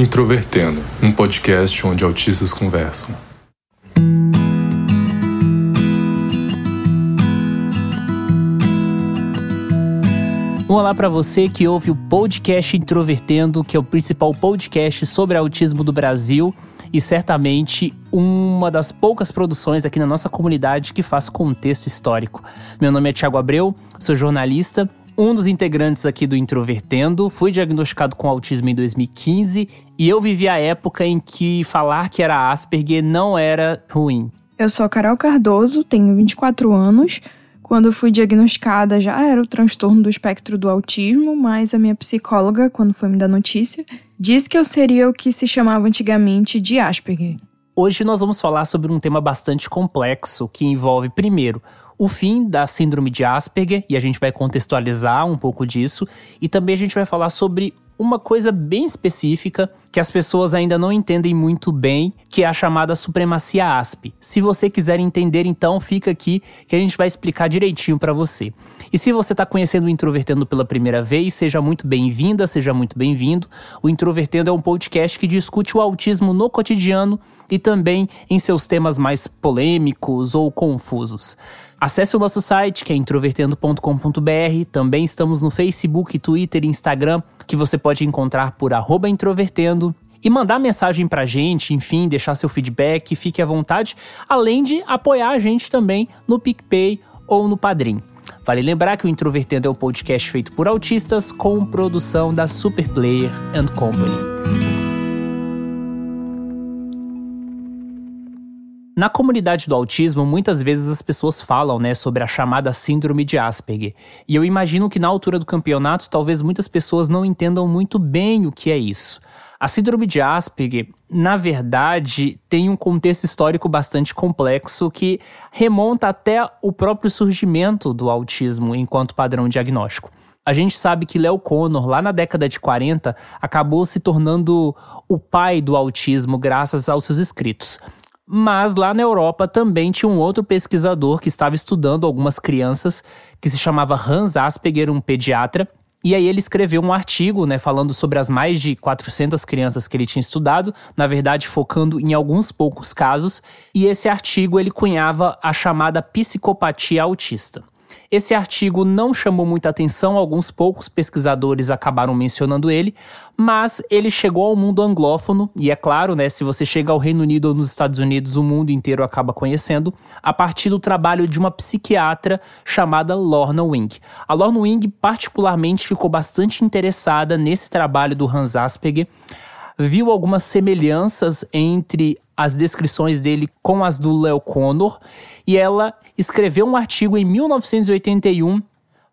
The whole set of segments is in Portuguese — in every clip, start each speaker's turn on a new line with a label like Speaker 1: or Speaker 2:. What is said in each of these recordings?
Speaker 1: Introvertendo, um podcast onde autistas conversam.
Speaker 2: Um olá para você que ouve o podcast Introvertendo, que é o principal podcast sobre autismo do Brasil e certamente uma das poucas produções aqui na nossa comunidade que faz contexto histórico. Meu nome é Tiago Abreu, sou jornalista um dos integrantes aqui do Introvertendo, fui diagnosticado com autismo em 2015 e eu vivi a época em que falar que era Asperger não era ruim.
Speaker 3: Eu sou Carol Cardoso, tenho 24 anos. Quando fui diagnosticada já era o transtorno do espectro do autismo, mas a minha psicóloga, quando foi me dar notícia, disse que eu seria o que se chamava antigamente de Asperger.
Speaker 2: Hoje nós vamos falar sobre um tema bastante complexo que envolve, primeiro, o fim da síndrome de Asperger, e a gente vai contextualizar um pouco disso, e também a gente vai falar sobre uma coisa bem específica que as pessoas ainda não entendem muito bem, que é a chamada supremacia ASP. Se você quiser entender, então fica aqui que a gente vai explicar direitinho para você. E se você está conhecendo o Introvertendo pela primeira vez, seja muito bem-vinda, seja muito bem-vindo. O Introvertendo é um podcast que discute o autismo no cotidiano e também em seus temas mais polêmicos ou confusos. Acesse o nosso site, que é introvertendo.com.br. Também estamos no Facebook, Twitter e Instagram, que você pode encontrar por introvertendo e mandar mensagem pra gente, enfim, deixar seu feedback, fique à vontade, além de apoiar a gente também no PicPay ou no Padrim. Vale lembrar que o Introvertendo é um podcast feito por autistas com produção da Superplayer and Company. Na comunidade do autismo, muitas vezes as pessoas falam, né, sobre a chamada síndrome de Asperger. E eu imagino que na altura do campeonato, talvez muitas pessoas não entendam muito bem o que é isso. A síndrome de Asperger, na verdade, tem um contexto histórico bastante complexo que remonta até o próprio surgimento do autismo enquanto padrão diagnóstico. A gente sabe que Léo Connor, lá na década de 40, acabou se tornando o pai do autismo graças aos seus escritos. Mas lá na Europa também tinha um outro pesquisador que estava estudando algumas crianças, que se chamava Hans Asperger, um pediatra. E aí ele escreveu um artigo, né, falando sobre as mais de 400 crianças que ele tinha estudado, na verdade focando em alguns poucos casos, e esse artigo ele cunhava a chamada psicopatia autista. Esse artigo não chamou muita atenção, alguns poucos pesquisadores acabaram mencionando ele, mas ele chegou ao mundo anglófono, e é claro, né, se você chega ao Reino Unido ou nos Estados Unidos, o mundo inteiro acaba conhecendo, a partir do trabalho de uma psiquiatra chamada Lorna Wing. A Lorna Wing, particularmente, ficou bastante interessada nesse trabalho do Hans Asperger, viu algumas semelhanças entre as descrições dele com as do Leo Connor e ela escreveu um artigo em 1981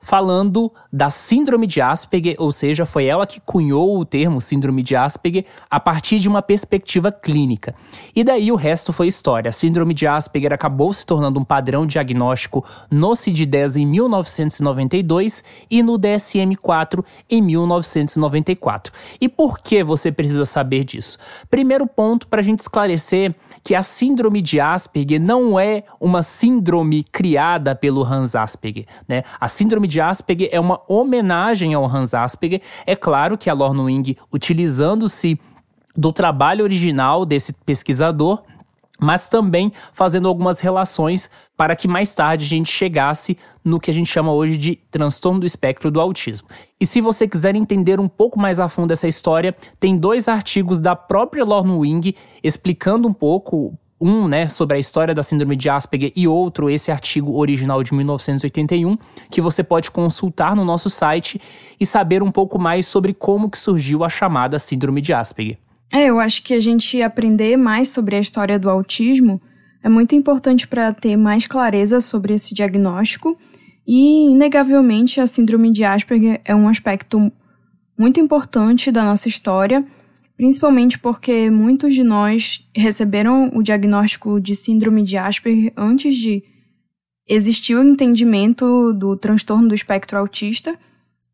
Speaker 2: falando da síndrome de Asperger, ou seja, foi ela que cunhou o termo síndrome de Asperger a partir de uma perspectiva clínica. E daí o resto foi história. A síndrome de Asperger acabou se tornando um padrão diagnóstico no CID-10 em 1992 e no DSM-4 em 1994. E por que você precisa saber disso? Primeiro ponto para a gente esclarecer que a síndrome de Asperger não é uma síndrome criada pelo Hans Asperger, né? A síndrome de Asperger é uma homenagem ao Hans Asperger. É claro que a Lorna Wing, utilizando-se do trabalho original desse pesquisador, mas também fazendo algumas relações para que mais tarde a gente chegasse no que a gente chama hoje de transtorno do espectro do autismo. E se você quiser entender um pouco mais a fundo essa história, tem dois artigos da própria Lorna Wing explicando um pouco um, né, sobre a história da síndrome de Asperger e outro, esse artigo original de 1981, que você pode consultar no nosso site e saber um pouco mais sobre como que surgiu a chamada síndrome de Asperger.
Speaker 3: É, eu acho que a gente aprender mais sobre a história do autismo é muito importante para ter mais clareza sobre esse diagnóstico. E, inegavelmente, a síndrome de Asperger é um aspecto muito importante da nossa história, principalmente porque muitos de nós receberam o diagnóstico de síndrome de Asperger antes de existir o entendimento do transtorno do espectro autista.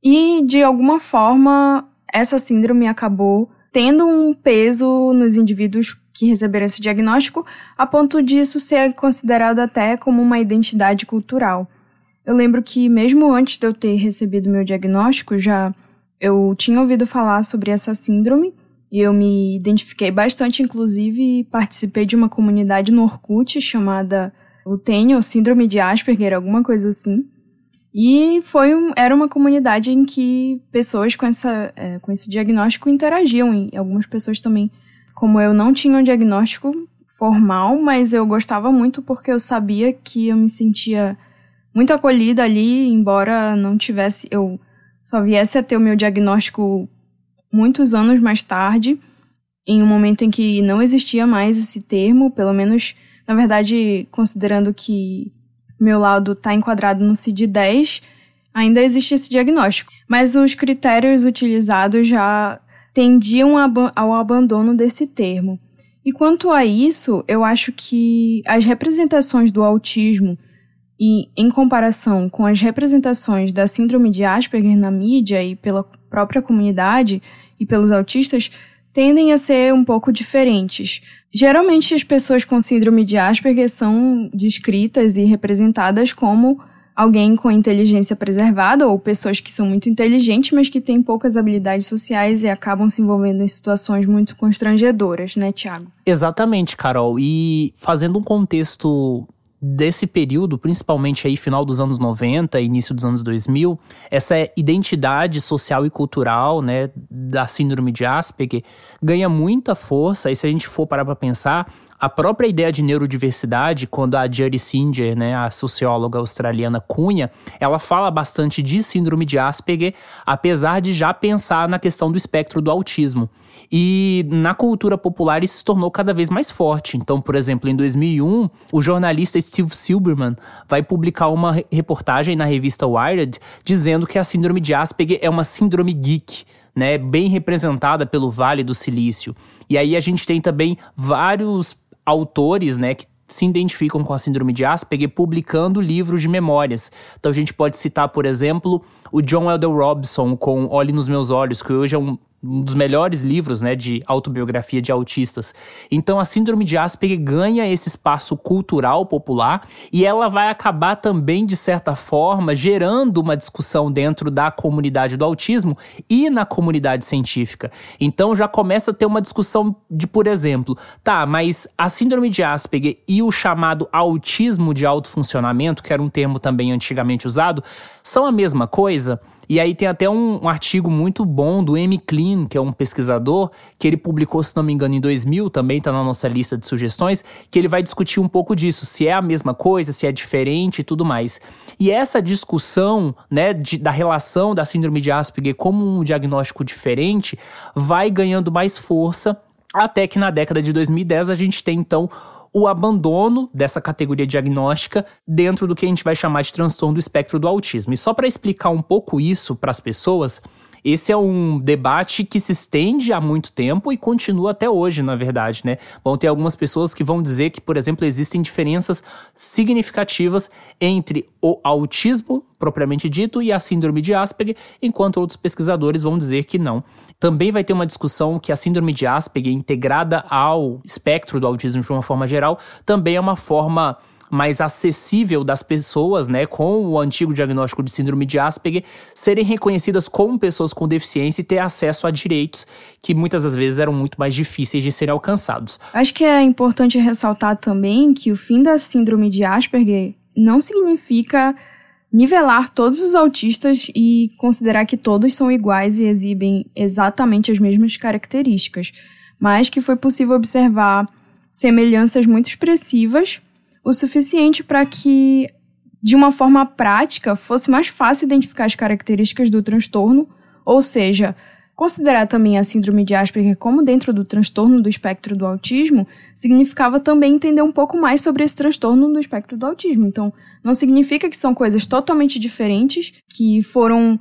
Speaker 3: E, de alguma forma, essa síndrome acabou tendo um peso nos indivíduos que receberam esse diagnóstico, a ponto disso ser considerado até como uma identidade cultural. Eu lembro que mesmo antes de eu ter recebido meu diagnóstico, já eu tinha ouvido falar sobre essa síndrome E eu me identifiquei bastante, inclusive participei de uma comunidade no Orkut chamada o Tenho Síndrome de Asperger, alguma coisa assim. E foi um, era uma comunidade em que pessoas com, essa, é, com esse diagnóstico interagiam. E algumas pessoas também, como eu, não tinham um diagnóstico formal, mas eu gostava muito porque eu sabia que eu me sentia muito acolhida ali, embora não tivesse. Eu só viesse a ter o meu diagnóstico muitos anos mais tarde, em um momento em que não existia mais esse termo, pelo menos, na verdade, considerando que meu laudo está enquadrado no CID-10, ainda existe esse diagnóstico. Mas os critérios utilizados já tendiam ao abandono desse termo. E quanto a isso, eu acho que as representações do autismo e em comparação com as representações da síndrome de Asperger na mídia e pela própria comunidade, e pelos autistas tendem a ser um pouco diferentes. Geralmente, as pessoas com síndrome de Asperger são descritas e representadas como alguém com inteligência preservada ou pessoas que são muito inteligentes, mas que têm poucas habilidades sociais e acabam se envolvendo em situações muito constrangedoras, né, Tiago?
Speaker 2: Exatamente, Carol. E fazendo um contexto desse período, principalmente aí final dos anos 90, início dos anos 2000, essa identidade social e cultural, né, da síndrome de Asperger ganha muita força, e se a gente for parar para pensar, a própria ideia de neurodiversidade, quando a Jerry Singer, né, a socióloga australiana cunha, ela fala bastante de síndrome de Asperger, apesar de já pensar na questão do espectro do autismo. E na cultura popular isso se tornou cada vez mais forte. Então, por exemplo, em 2001, o jornalista Steve Silberman vai publicar uma reportagem na revista Wired dizendo que a síndrome de Asperger é uma síndrome geek. Né, bem representada pelo Vale do Silício. E aí a gente tem também vários autores, né, que se identificam com a síndrome de Asperger publicando livros de memórias. Então a gente pode citar, por exemplo, o John Elder Robson com Olhe nos Meus Olhos, que hoje é um um dos melhores livros né, de autobiografia de autistas. Então a síndrome de Asperger ganha esse espaço cultural popular e ela vai acabar também, de certa forma, gerando uma discussão dentro da comunidade do autismo e na comunidade científica. Então já começa a ter uma discussão de, por exemplo, tá, mas a síndrome de Asperger e o chamado autismo de alto funcionamento, que era um termo também antigamente usado, são a mesma coisa? E aí tem até um, um, artigo muito bom do M. Klein, que é um pesquisador, que ele publicou, se não me engano, em 2000, também está na nossa lista de sugestões, que ele vai discutir um pouco disso, se é a mesma coisa, se é diferente e tudo mais. E essa discussão, né, de, da relação da síndrome de Asperger como um diagnóstico diferente, vai ganhando mais força até que na década de 2010 a gente tem então o abandono dessa categoria diagnóstica dentro do que a gente vai chamar de transtorno do espectro do autismo. E só para explicar um pouco isso para as pessoas, esse é um debate que se estende há muito tempo e continua até hoje, na verdade, né? Vão ter algumas pessoas que vão dizer que, por exemplo, existem diferenças significativas entre o autismo propriamente dito e a síndrome de Asperger, enquanto outros pesquisadores vão dizer que não. Também vai ter uma discussão que a síndrome de Asperger, integrada ao espectro do autismo de uma forma geral, também é uma forma mais acessível das pessoas, né, com o antigo diagnóstico de síndrome de Asperger, serem reconhecidas como pessoas com deficiência e ter acesso a direitos que muitas das vezes eram muito mais difíceis de serem alcançados.
Speaker 3: Acho que é importante ressaltar também que o fim da síndrome de Asperger não significa nivelar todos os autistas e considerar que todos são iguais e exibem exatamente as mesmas características, mas que foi possível observar semelhanças muito expressivas, o suficiente para que, de uma forma prática, fosse mais fácil identificar as características do transtorno, ou seja, Considerar também a síndrome de Asperger como dentro do transtorno do espectro do autismo significava também entender um pouco mais sobre esse transtorno do espectro do autismo. Então, não significa que são coisas totalmente diferentes, que foram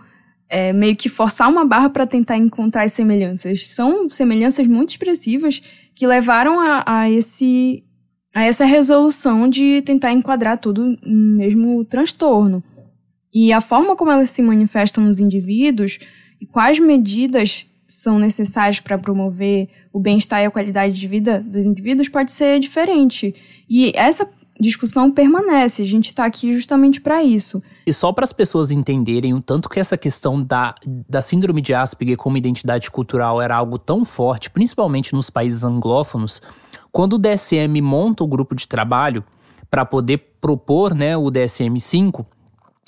Speaker 3: é, meio que forçar uma barra para tentar encontrar as semelhanças. São semelhanças muito expressivas que levaram a, a, esse, a essa resolução de tentar enquadrar tudo no mesmo transtorno. E a forma como elas se manifestam nos indivíduos e quais medidas são necessárias para promover o bem-estar e a qualidade de vida dos indivíduos pode ser diferente. E essa discussão permanece. A gente está aqui justamente para isso.
Speaker 2: E só para as pessoas entenderem o tanto que essa questão da, da síndrome de Asperger como identidade cultural era algo tão forte, principalmente nos países anglófonos, quando o DSM monta o grupo de trabalho para poder propor né, o DSM-5,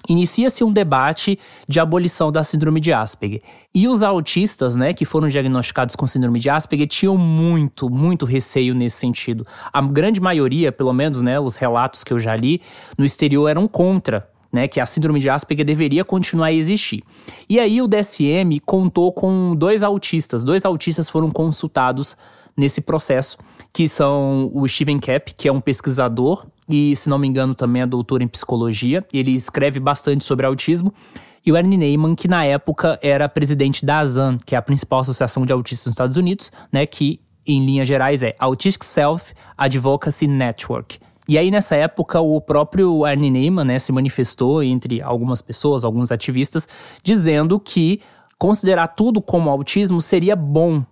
Speaker 2: inicia-se um debate de abolição da síndrome de Asperger. E os autistas, né, que foram diagnosticados com síndrome de Asperger, tinham muito, muito receio nesse sentido. A grande maioria, pelo menos, né, os relatos que eu já li, no exterior eram contra né, que a síndrome de Asperger deveria continuar a existir. E aí o DSM contou com dois autistas, dois autistas foram consultados nesse processo, que são o Steven Kapp, que é um pesquisador e, se não me engano, também é doutor em psicologia. Ele escreve bastante sobre autismo. E o Ernie Neyman, que na época era presidente da ASAN, que é a principal associação de autistas nos Estados Unidos, né, que em linhas gerais é Autistic Self Advocacy Network. E aí, nessa época, o próprio Ernie Neyman né, se manifestou entre algumas pessoas, alguns ativistas, dizendo que considerar tudo como autismo seria bom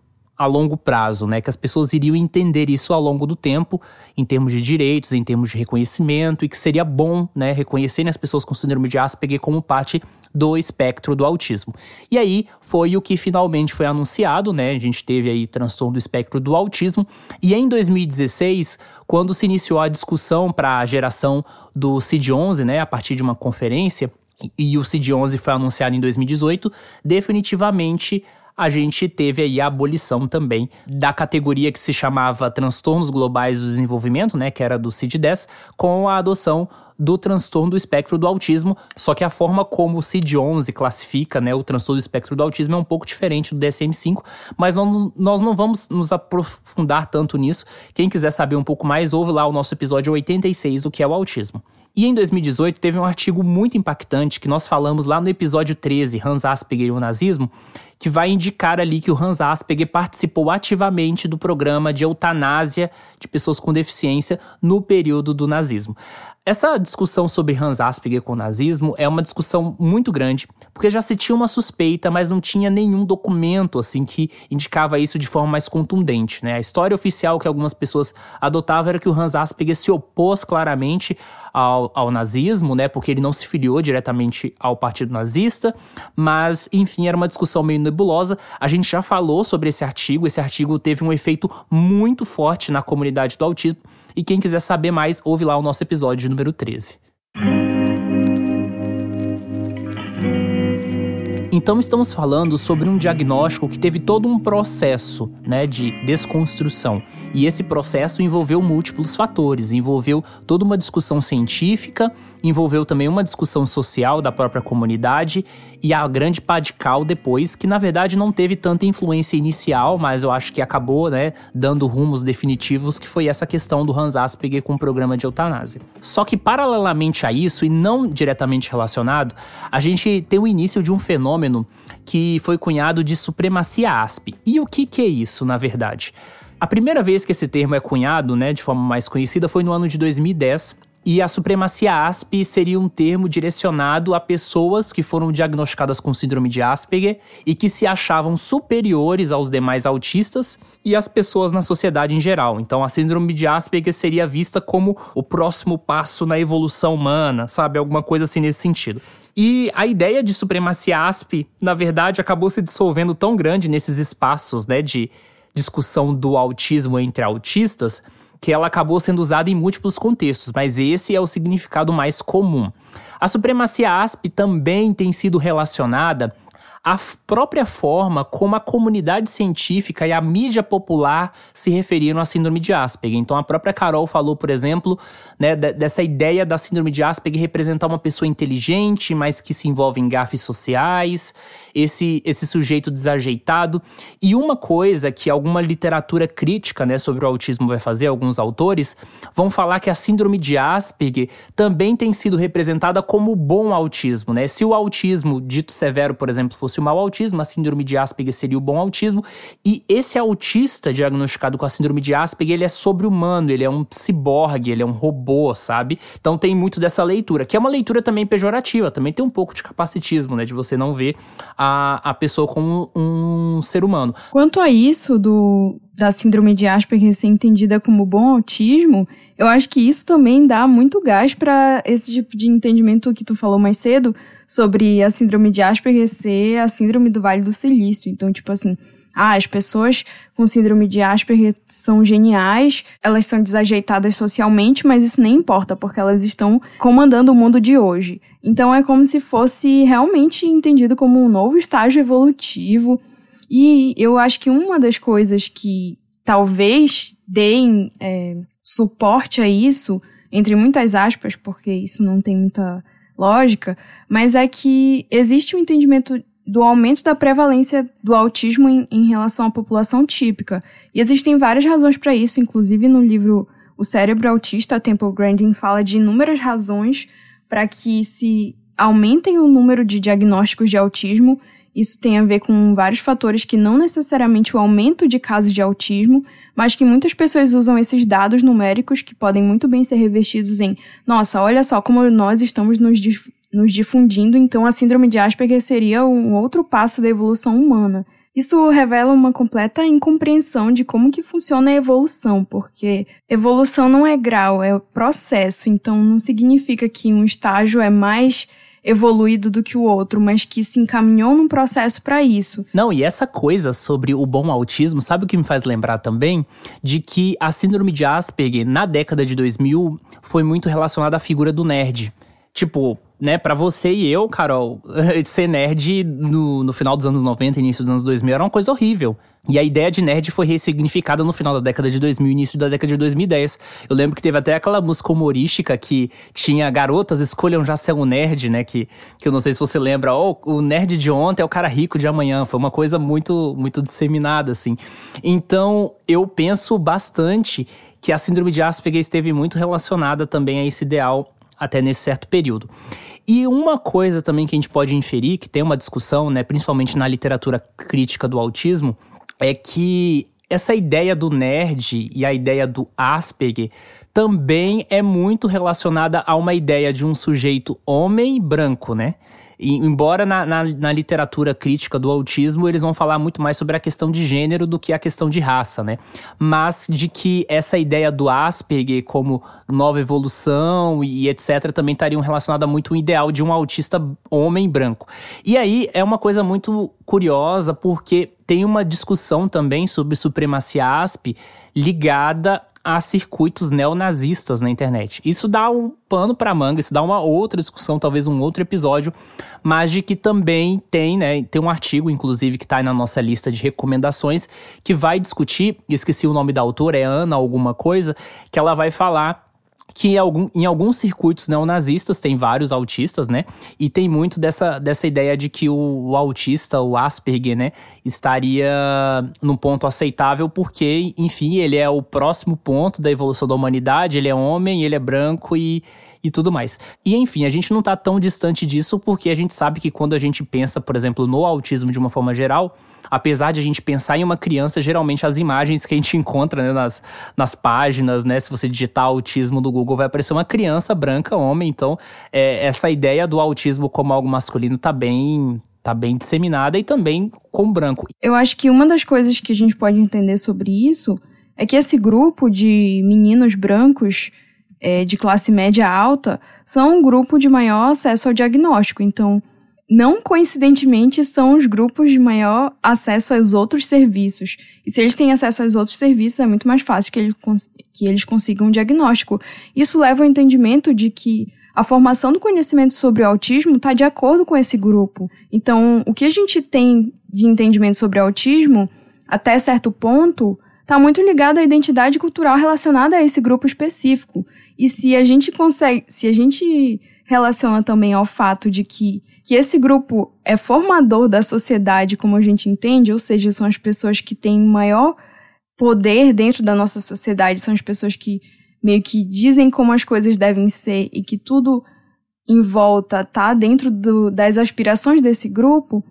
Speaker 2: a longo prazo, né? Que as pessoas iriam entender isso ao longo do tempo, em termos de direitos, em termos de reconhecimento, e que seria bom, né, reconhecerem as pessoas com síndrome de Asperger como parte do espectro do autismo. E aí foi o que finalmente foi anunciado, né? A gente teve aí transtorno do espectro do autismo, e em 2016, quando se iniciou a discussão para a geração do CID-11, né, a partir de uma conferência, e o CID-11 foi anunciado em 2018, definitivamente a gente teve aí a abolição também da categoria que se chamava Transtornos Globais do Desenvolvimento, né, que era do CID-10, com a adoção do transtorno do espectro do autismo, só que a forma como o CID-11 classifica né, o transtorno do espectro do autismo é um pouco diferente do DSM-5, mas nós, nós não vamos nos aprofundar tanto nisso. Quem quiser saber um pouco mais, ouve lá o nosso episódio 86, o que é o autismo. E em 2018 teve um artigo muito impactante que nós falamos lá no episódio 13, Hans Asperger e o nazismo, que vai indicar ali que o Hans Asperger participou ativamente do programa de eutanásia de pessoas com deficiência no período do nazismo. Essa discussão sobre Hans Asperger com o nazismo é uma discussão muito grande, porque já se tinha uma suspeita, mas não tinha nenhum documento assim que indicava isso de forma mais contundente. Né? A história oficial que algumas pessoas adotavam era que o Hans Asperger se opôs claramente ao, ao nazismo, né? porque ele não se filiou diretamente ao partido nazista, mas enfim, era uma discussão meio nebulosa. A gente já falou sobre esse artigo, esse artigo teve um efeito muito forte na comunidade do autismo e quem quiser saber mais, ouve lá o nosso episódio número 13. Então estamos falando sobre um diagnóstico que teve todo um processo, né, de desconstrução. E esse processo envolveu múltiplos fatores, envolveu toda uma discussão científica, envolveu também uma discussão social da própria comunidade e a grande pá de cal depois, que na verdade não teve tanta influência inicial, mas eu acho que acabou, né, dando rumos definitivos, que foi essa questão do Hans Asperger com o programa de eutanásia. Só que paralelamente a isso e não diretamente relacionado, a gente tem o início de um fenômeno fenômeno que foi cunhado de supremacia ASP. E o que, que é isso, na verdade? A primeira vez que esse termo é cunhado, né, de forma mais conhecida, foi no ano de 2010, e a supremacia ASP seria um termo direcionado a pessoas que foram diagnosticadas com síndrome de Asperger e que se achavam superiores aos demais autistas e às pessoas na sociedade em geral. Então, a síndrome de Asperger seria vista como o próximo passo na evolução humana, sabe? Alguma coisa assim nesse sentido. E a ideia de supremacia ASP, na verdade, acabou se dissolvendo tão grande nesses espaços né, de discussão do autismo entre autistas que ela acabou sendo usada em múltiplos contextos, mas esse é o significado mais comum. A supremacia ASP também tem sido relacionada a própria forma como a comunidade científica e a mídia popular se referiram à síndrome de Asperger. Então, a própria Carol falou, por exemplo, né, dessa ideia da síndrome de Asperger representar uma pessoa inteligente, mas que se envolve em gafes sociais, esse, esse sujeito desajeitado. E uma coisa que alguma literatura crítica né, sobre o autismo vai fazer, alguns autores, vão falar que a síndrome de Asperger também tem sido representada como bom autismo. Né? Se o autismo dito severo, por exemplo, fosse fosse o mau autismo, a síndrome de Asperger seria o bom autismo. E esse autista diagnosticado com a síndrome de Asperger, ele é sobre-humano, ele é um ciborgue, ele é um robô, sabe? Então tem muito dessa leitura, que é uma leitura também pejorativa, também tem um pouco de capacitismo, né? De você não ver a, a pessoa como um ser humano.
Speaker 3: Quanto a isso do, da síndrome de Asperger ser entendida como bom autismo, eu acho que isso também dá muito gás para esse tipo de entendimento que tu falou mais cedo sobre a síndrome de Asperger ser a síndrome do Vale do Silício. Então, tipo assim, ah, as pessoas com síndrome de Asperger são geniais, elas são desajeitadas socialmente, mas isso nem importa, porque elas estão comandando o mundo de hoje. Então é como se fosse realmente entendido como um novo estágio evolutivo. E eu acho que uma das coisas que talvez deem é, suporte a isso, entre muitas aspas, porque isso não tem muita lógica, mas é que existe um entendimento do aumento da prevalência do autismo em, em relação à população típica. E existem várias razões para isso, inclusive no livro O Cérebro Autista, Temple Grandin fala de inúmeras razões para que se aumentem o número de diagnósticos de autismo. Isso tem a ver com vários fatores que não necessariamente o aumento de casos de autismo, mas que muitas pessoas usam esses dados numéricos que podem muito bem ser revestidos em nossa, olha só como nós estamos nos, nos difundindo, então a síndrome de Asperger seria um outro passo da evolução humana. Isso revela uma completa incompreensão de como que funciona a evolução, porque evolução não é grau, é processo, então não significa que um estágio é mais evoluído do que o outro, mas que se encaminhou num processo para isso.
Speaker 2: Não, e essa coisa sobre o bom autismo, sabe o que me faz lembrar também? De que a síndrome de Asperger, na década de 2000, foi muito relacionada à figura do nerd. Tipo, né, para você e eu, Carol, ser nerd no, no final dos anos 90, início dos anos 2000 era uma coisa horrível. E a ideia de nerd foi ressignificada no final da década de 2000, início da década de 2010. Eu lembro que teve até aquela música humorística que tinha garotas escolham já ser um nerd, né? Que, que eu não sei se você lembra. Oh, o nerd de ontem é o cara rico de amanhã. Foi uma coisa muito, muito disseminada, assim. Então, eu penso bastante que a síndrome de Asperger esteve muito relacionada também a esse ideal até nesse certo período. E uma coisa também que a gente pode inferir, que tem uma discussão, né, principalmente na literatura crítica do autismo, é que essa ideia do nerd e a ideia do Asperger também é muito relacionada a uma ideia de um sujeito homem branco, né? E, embora na, na, na, literatura crítica do autismo eles vão falar muito mais sobre a questão de gênero do que a questão de raça, né? Mas de que essa ideia do Asperger como nova evolução e, e etc. também estariam relacionada muito ao ideal de um autista homem branco. E aí é uma coisa muito curiosa porque tem uma discussão também sobre supremacia ASP ligada a circuitos neonazistas na internet. Isso dá um pano para manga, isso dá uma outra discussão, talvez um outro episódio, mas de que também tem, né, tem um artigo inclusive que está aí na nossa lista de recomendações que vai discutir, esqueci o nome da autora, é Ana alguma coisa, que ela vai falar que em, algum, em alguns circuitos neonazistas tem vários autistas, né? E tem muito dessa, dessa ideia de que o, o, autista, o Asperger, né, estaria num ponto aceitável porque, enfim, ele é o próximo ponto da evolução da humanidade, ele é homem, ele é branco e, e tudo mais. E enfim, a gente não está tão distante disso porque a gente sabe que quando a gente pensa, por exemplo, no autismo de uma forma geral, apesar de a gente pensar em uma criança, geralmente as imagens que a gente encontra né, nas, nas páginas, né? Se você digitar autismo do Google, vai aparecer uma criança branca, homem. Então, é, essa ideia do autismo como algo masculino tá bem, tá bem disseminada e também com branco.
Speaker 3: Eu acho que uma das coisas que a gente pode entender sobre isso é que esse grupo de meninos brancos é, de classe média alta são um grupo de maior acesso ao diagnóstico. Então, não coincidentemente são os grupos de maior acesso aos outros serviços. E se eles têm acesso aos outros serviços, é muito mais fácil que, ele, que eles consigam um diagnóstico. Isso leva ao entendimento de que a formação do conhecimento sobre o autismo está de acordo com esse grupo. Então, o que a gente tem de entendimento sobre autismo, até certo ponto, está muito ligado à identidade cultural relacionada a esse grupo específico. E se a gente consegue, se a gente relaciona também ao fato de que, que esse grupo é formador da sociedade como a gente entende, ou seja, são as pessoas que têm maior poder dentro da nossa sociedade, são as pessoas que meio que dizem como as coisas devem ser e que tudo em volta tá dentro do, das aspirações desse grupo.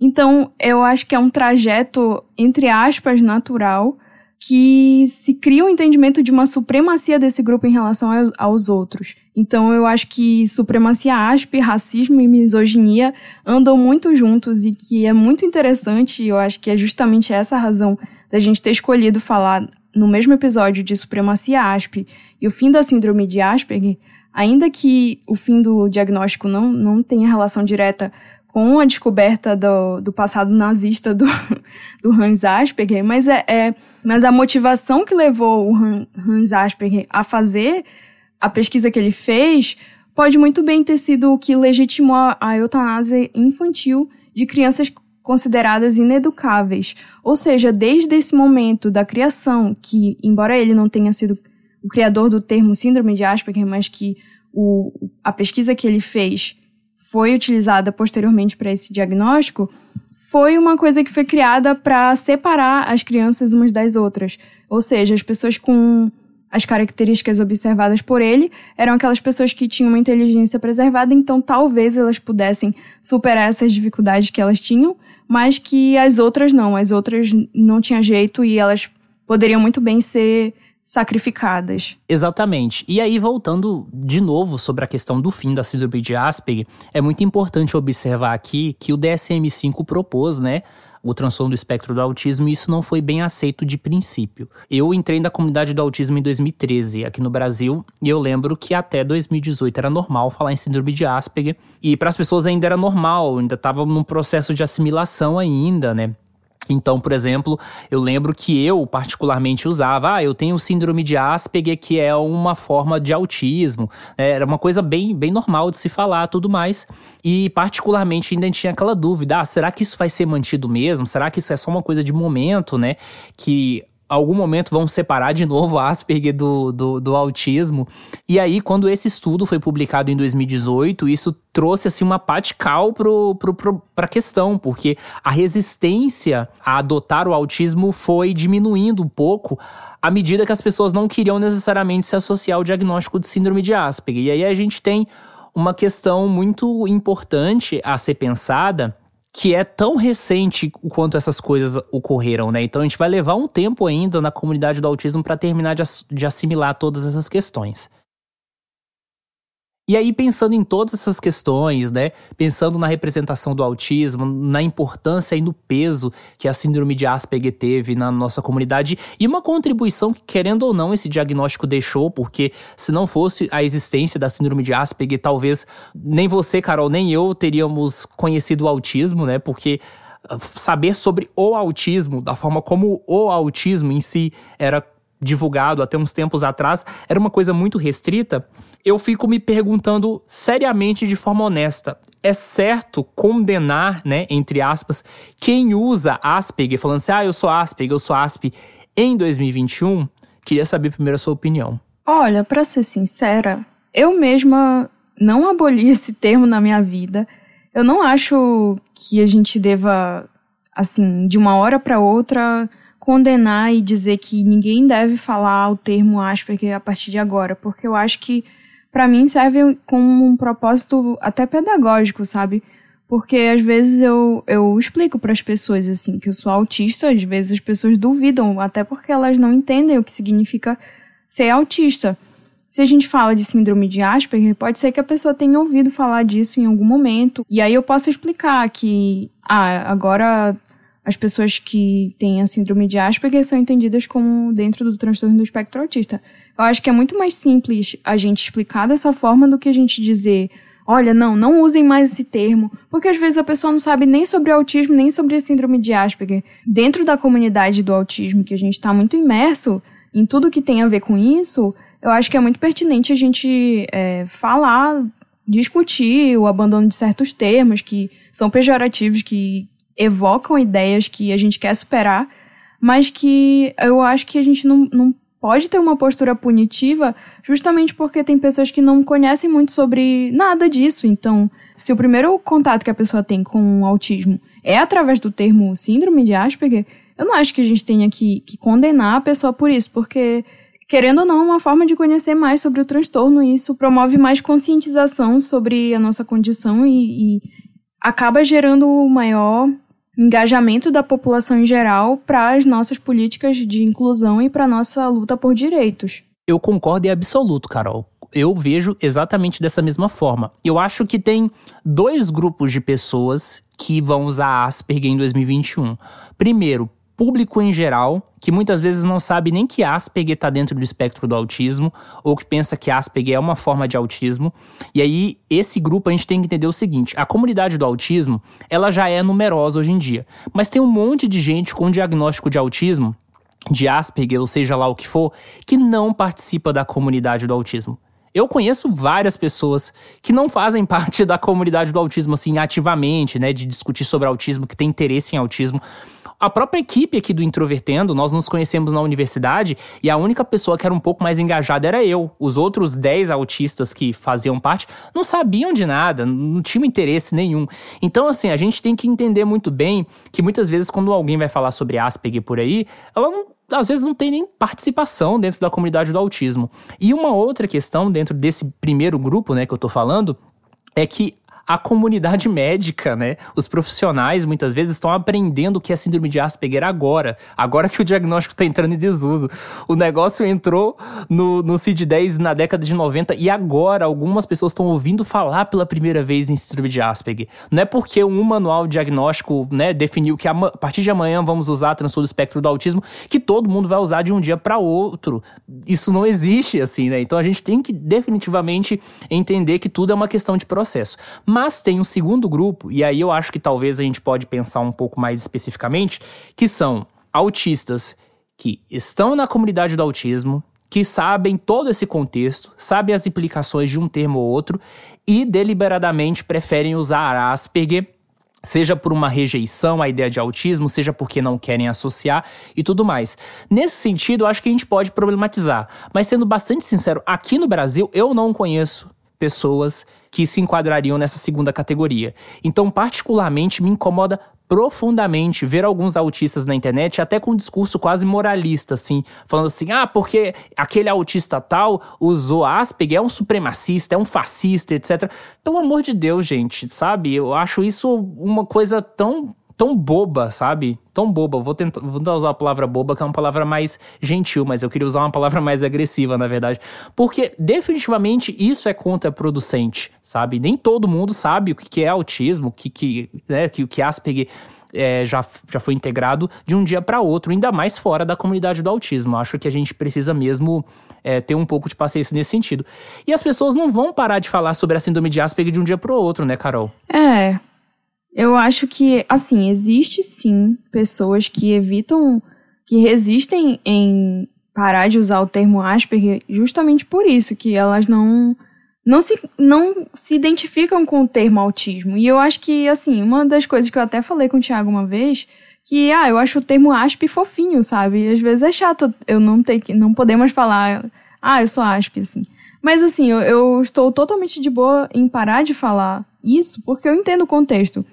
Speaker 3: Então, eu acho que é um trajeto, entre aspas, natural, que se cria um entendimento de uma supremacia desse grupo em relação aos outros. Então, eu acho que supremacia asp, racismo e misoginia andam muito juntos e que é muito interessante, eu acho que é justamente essa a razão da gente ter escolhido falar no mesmo episódio de supremacia asp e o fim da síndrome de Asperger, ainda que o fim do diagnóstico não, não tenha relação direta com a descoberta do, do passado nazista do, do Hans Asperger, mas, é, é, mas a motivação que levou o Hans Asperger a fazer a pesquisa que ele fez pode muito bem ter sido o que legitimou a eutanásia infantil de crianças consideradas ineducáveis. Ou seja, desde esse momento da criação, que, embora ele não tenha sido o criador do termo síndrome de Asperger, mas que o, a pesquisa que ele fez foi utilizada posteriormente para esse diagnóstico, foi uma coisa que foi criada para separar as crianças umas das outras. Ou seja, as pessoas com as características observadas por ele eram aquelas pessoas que tinham uma inteligência preservada, então talvez elas pudessem superar essas dificuldades que elas tinham, mas que as outras não, as outras não tinha jeito e elas poderiam muito bem ser sacrificadas.
Speaker 2: Exatamente. E aí, voltando de novo sobre a questão do fim da síndrome de Asperger, é muito importante observar aqui que o DSM-5 propôs, né, o transtorno do espectro do autismo, e isso não foi bem aceito de princípio. Eu entrei na comunidade do autismo em 2013 aqui no Brasil, e eu lembro que até 2018 era normal falar em síndrome de Asperger, e para as pessoas ainda era normal, ainda estava num processo de assimilação ainda, né? Então, por exemplo, eu lembro que eu particularmente usava, ah, eu tenho síndrome de Asperger, que é uma forma de autismo. É, era uma coisa bem, bem normal de se falar, tudo mais. E particularmente ainda tinha aquela dúvida, ah, será que isso vai ser mantido mesmo? Será que isso é só uma coisa de momento, né? Que algum momento vão separar de novo a Asperger do, do, do, autismo. E aí, quando esse estudo foi publicado em 2018, isso trouxe assim uma patical pro, pro, pro, pra questão, porque a resistência a adotar o autismo foi diminuindo um pouco à medida que as pessoas não queriam necessariamente se associar ao diagnóstico de síndrome de Asperger. E aí a gente tem uma questão muito importante a ser pensada, que é tão recente quanto essas coisas ocorreram, né? Então a gente vai levar um tempo ainda na comunidade do autismo para terminar de, de assimilar todas essas questões. E aí, pensando em todas essas questões, né? Pensando na representação do autismo, na importância e no peso que a síndrome de Asperger teve na nossa comunidade e uma contribuição que, querendo ou não, esse diagnóstico deixou, porque se não fosse a existência da síndrome de Asperger, talvez nem você, Carol, nem eu teríamos conhecido o autismo, né? Porque ah, saber sobre o autismo, da forma como o autismo em si era divulgado até uns tempos atrás, era uma coisa muito restrita eu fico me perguntando seriamente de forma honesta, é certo condenar, né, entre aspas, quem usa Asperger, falando assim, ah, eu sou Asperger, eu sou Asp, em 2021? Queria saber primeiro a sua opinião.
Speaker 3: Olha, para ser sincera, eu mesma não aboli esse termo na minha vida. Eu não acho que a gente deva, assim, de uma hora para outra condenar e dizer que ninguém deve falar o termo Asperger a partir de agora, porque eu acho que para mim serve como um propósito até pedagógico, sabe? Porque às vezes eu, eu explico para as pessoas assim que eu sou autista, às vezes as pessoas duvidam, até porque elas não entendem o que significa ser autista. Se a gente fala de síndrome de Asperger, pode ser que a pessoa tenha ouvido falar disso em algum momento. E aí eu posso explicar que, ah, agora as pessoas que têm a síndrome de Asperger são entendidas como dentro do transtorno do espectro autista. Eu acho que é muito mais simples a gente explicar dessa forma do que a gente dizer, olha, não, não usem mais esse termo, porque às vezes a pessoa não sabe nem sobre autismo, nem sobre a síndrome de Asperger. Dentro da comunidade do autismo, que a gente está muito imerso em tudo que tem a ver com isso, eu acho que é muito pertinente a gente é, falar, discutir o abandono de certos termos que são pejorativos, que evocam ideias que a gente quer superar, mas que eu acho que a gente não, não pode ter uma postura punitiva justamente porque tem pessoas que não conhecem muito sobre nada disso. Então, se o primeiro contato que a pessoa tem com o autismo é através do termo síndrome de Asperger, eu não acho que a gente tenha que, que condenar a pessoa por isso, porque querendo ou não, é uma forma de conhecer mais sobre o transtorno e isso promove mais conscientização sobre a nossa condição e, e acaba gerando maior engajamento da população em geral para as nossas políticas de inclusão e para nossa luta por direitos.
Speaker 2: Eu concordo em absoluto, Carol. Eu vejo exatamente dessa mesma forma. Eu acho que tem dois grupos de pessoas que vão usar Asperger em 2021. Primeiro, público em geral, que muitas vezes não sabe nem que Asperger está dentro do espectro do autismo, ou que pensa que Asperger é uma forma de autismo. E aí, esse grupo a gente tem que entender o seguinte: a comunidade do autismo, ela já é numerosa hoje em dia, mas tem um monte de gente com diagnóstico de autismo, de Asperger, ou seja lá o que for, que não participa da comunidade do autismo. Eu conheço várias pessoas que não fazem parte da comunidade do autismo assim ativamente, né, de discutir sobre autismo, que tem interesse em autismo, a própria equipe aqui do Introvertendo, nós nos conhecemos na universidade e a única pessoa que era um pouco mais engajada era eu. Os outros 10 autistas que faziam parte não sabiam de nada, não tinham interesse nenhum. Então, assim, a gente tem que entender muito bem que muitas vezes quando alguém vai falar sobre Asperger por aí, ela não às vezes não tem nem participação dentro da comunidade do autismo. E uma outra questão dentro desse primeiro grupo, né, que eu tô falando, é que a comunidade médica, né? Os profissionais muitas vezes estão aprendendo o que é síndrome de Asperger agora, agora que o diagnóstico está entrando em desuso. O negócio entrou no, no CID-10 na década de 90 e agora algumas pessoas estão ouvindo falar pela primeira vez em síndrome de Asperger. Não é porque um manual diagnóstico, né, definiu que a, a partir de amanhã vamos usar transtorno do espectro do autismo que todo mundo vai usar de um dia para outro. Isso não existe assim, né? Então a gente tem que definitivamente entender que tudo é uma questão de processo. Mas tem um segundo grupo, e aí eu acho que talvez a gente pode pensar um pouco mais especificamente, que são autistas que estão na comunidade do autismo, que sabem todo esse contexto, sabem as implicações de um termo ou outro e deliberadamente preferem usar Asperger, seja por uma rejeição à ideia de autismo, seja porque não querem associar e tudo mais. Nesse sentido, acho que a gente pode problematizar, mas sendo bastante sincero, aqui no Brasil eu não conheço pessoas que se enquadrariam nessa segunda categoria. Então, particularmente, me incomoda profundamente ver alguns autistas na internet até com um discurso quase moralista, assim, falando assim, ah, porque aquele autista tal usou Asperger, é um supremacista, é um fascista, etc. Pelo amor de Deus, gente, sabe? Eu acho isso uma coisa tão tão boba, sabe? Tão boba. Vou tentar, vou tentar usar a palavra boba, que é uma palavra mais gentil, mas eu queria usar uma palavra mais agressiva, na verdade. Porque definitivamente isso é contraproducente, sabe? Nem todo mundo sabe o que é autismo, que, que, né, que, que Asperger é, já, já foi integrado de um dia para outro, ainda mais fora da comunidade do autismo. Acho que a gente precisa mesmo é, ter um pouco de paciência nesse sentido. E as pessoas não vão parar de falar sobre a síndrome de Asperger de um dia para o outro, né, Carol?
Speaker 3: É, eu acho que, assim, existe sim pessoas que evitam, que resistem em parar de usar o termo Asperger justamente por isso, que elas não não se, não se identificam com o termo autismo. E eu acho que, assim, uma das coisas que eu até falei com o Thiago uma vez, que, ah, eu acho o termo asp fofinho, sabe? E às vezes é chato eu não ter que, não podemos falar, ah, eu sou asp, assim. Mas, assim, eu, eu estou totalmente de boa em parar de falar isso, porque eu entendo o contexto.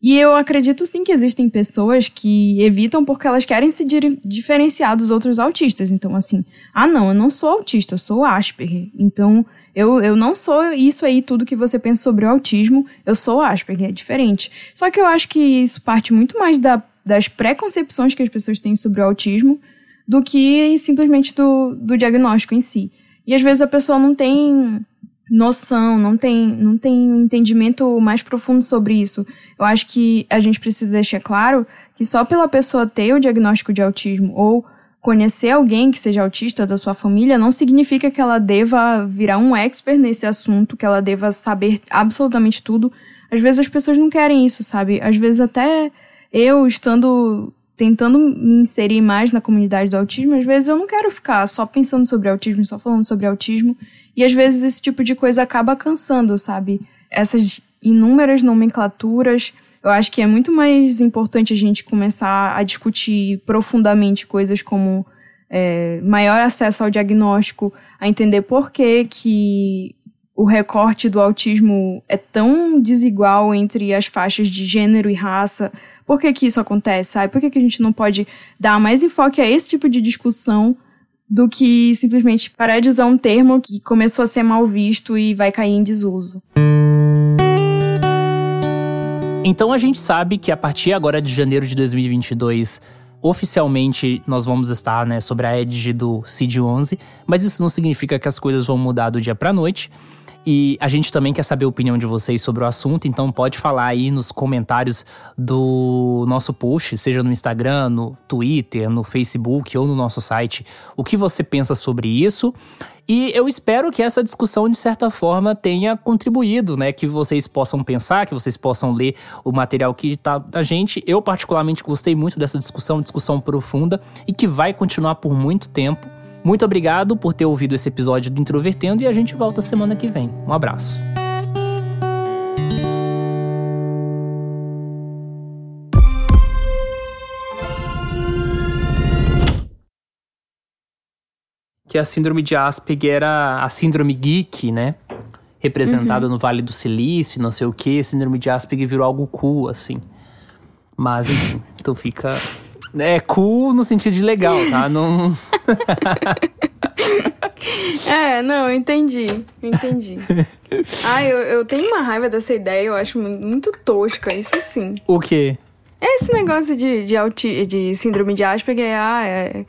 Speaker 3: E eu acredito sim que existem pessoas que evitam porque elas querem se diferenciar dos outros autistas. Então, assim, ah, não, eu não sou autista, eu sou Asperger. Então, eu, eu não sou isso aí, tudo que você pensa sobre o autismo, eu sou Asperger, é diferente. Só que eu acho que isso parte muito mais da, das preconcepções que as pessoas têm sobre o autismo do que simplesmente do, do diagnóstico em si. E às vezes a pessoa não tem noção, não tem, não tem um entendimento mais profundo sobre isso. Eu acho que a gente precisa deixar claro que só pela pessoa ter o diagnóstico de autismo ou conhecer alguém que seja autista da sua família não significa que ela deva virar um expert nesse assunto, que ela deva saber absolutamente tudo. Às vezes as pessoas não querem isso, sabe? Às vezes até eu estando tentando me inserir mais na comunidade do autismo, às vezes eu não quero ficar só pensando sobre autismo, só falando sobre autismo. E às vezes esse tipo de coisa acaba cansando, sabe? Essas inúmeras nomenclaturas. Eu acho que é muito mais importante a gente começar a discutir profundamente coisas como é, maior acesso ao diagnóstico, a entender por que, que o recorte do autismo é tão desigual entre as faixas de gênero e raça. Por que, que isso acontece, sabe? Por que, que a gente não pode dar mais enfoque a esse tipo de discussão do que simplesmente parar de usar um termo que começou a ser mal visto e vai cair em desuso.
Speaker 2: Então a gente sabe que a partir agora de janeiro de 2022 oficialmente nós vamos estar né, sobre a edge do CID-11, mas isso não significa que as coisas vão mudar do dia para noite. E a gente também quer saber a opinião de vocês sobre o assunto, então pode falar aí nos comentários do nosso post, seja no Instagram, no Twitter, no Facebook ou no nosso site, o que você pensa sobre isso. E eu espero que essa discussão, de certa forma, tenha contribuído, né? Que vocês possam pensar, que vocês possam ler o material que tá da gente. Eu, particularmente, gostei muito dessa discussão, discussão profunda e que vai continuar por muito tempo. Muito obrigado por ter ouvido esse episódio do Introvertendo e a gente volta semana que vem. Um abraço. que a síndrome de Asperger era a síndrome geek, né? Representada uhum. no Vale do Silício, não sei o que. Síndrome de Asperger virou algo cool, assim. Mas, enfim, tu fica. É cool no sentido de legal, tá? Não.
Speaker 3: é, não, entendi. Entendi. Ah, eu, eu tenho uma raiva dessa ideia, eu acho muito tosca, isso sim.
Speaker 2: O quê?
Speaker 3: Esse negócio de, de, auti de síndrome de Asperger, ah, é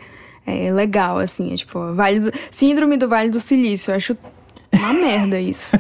Speaker 3: é legal, assim. É tipo, vale do... Síndrome do Vale do Silício. Eu acho uma merda isso.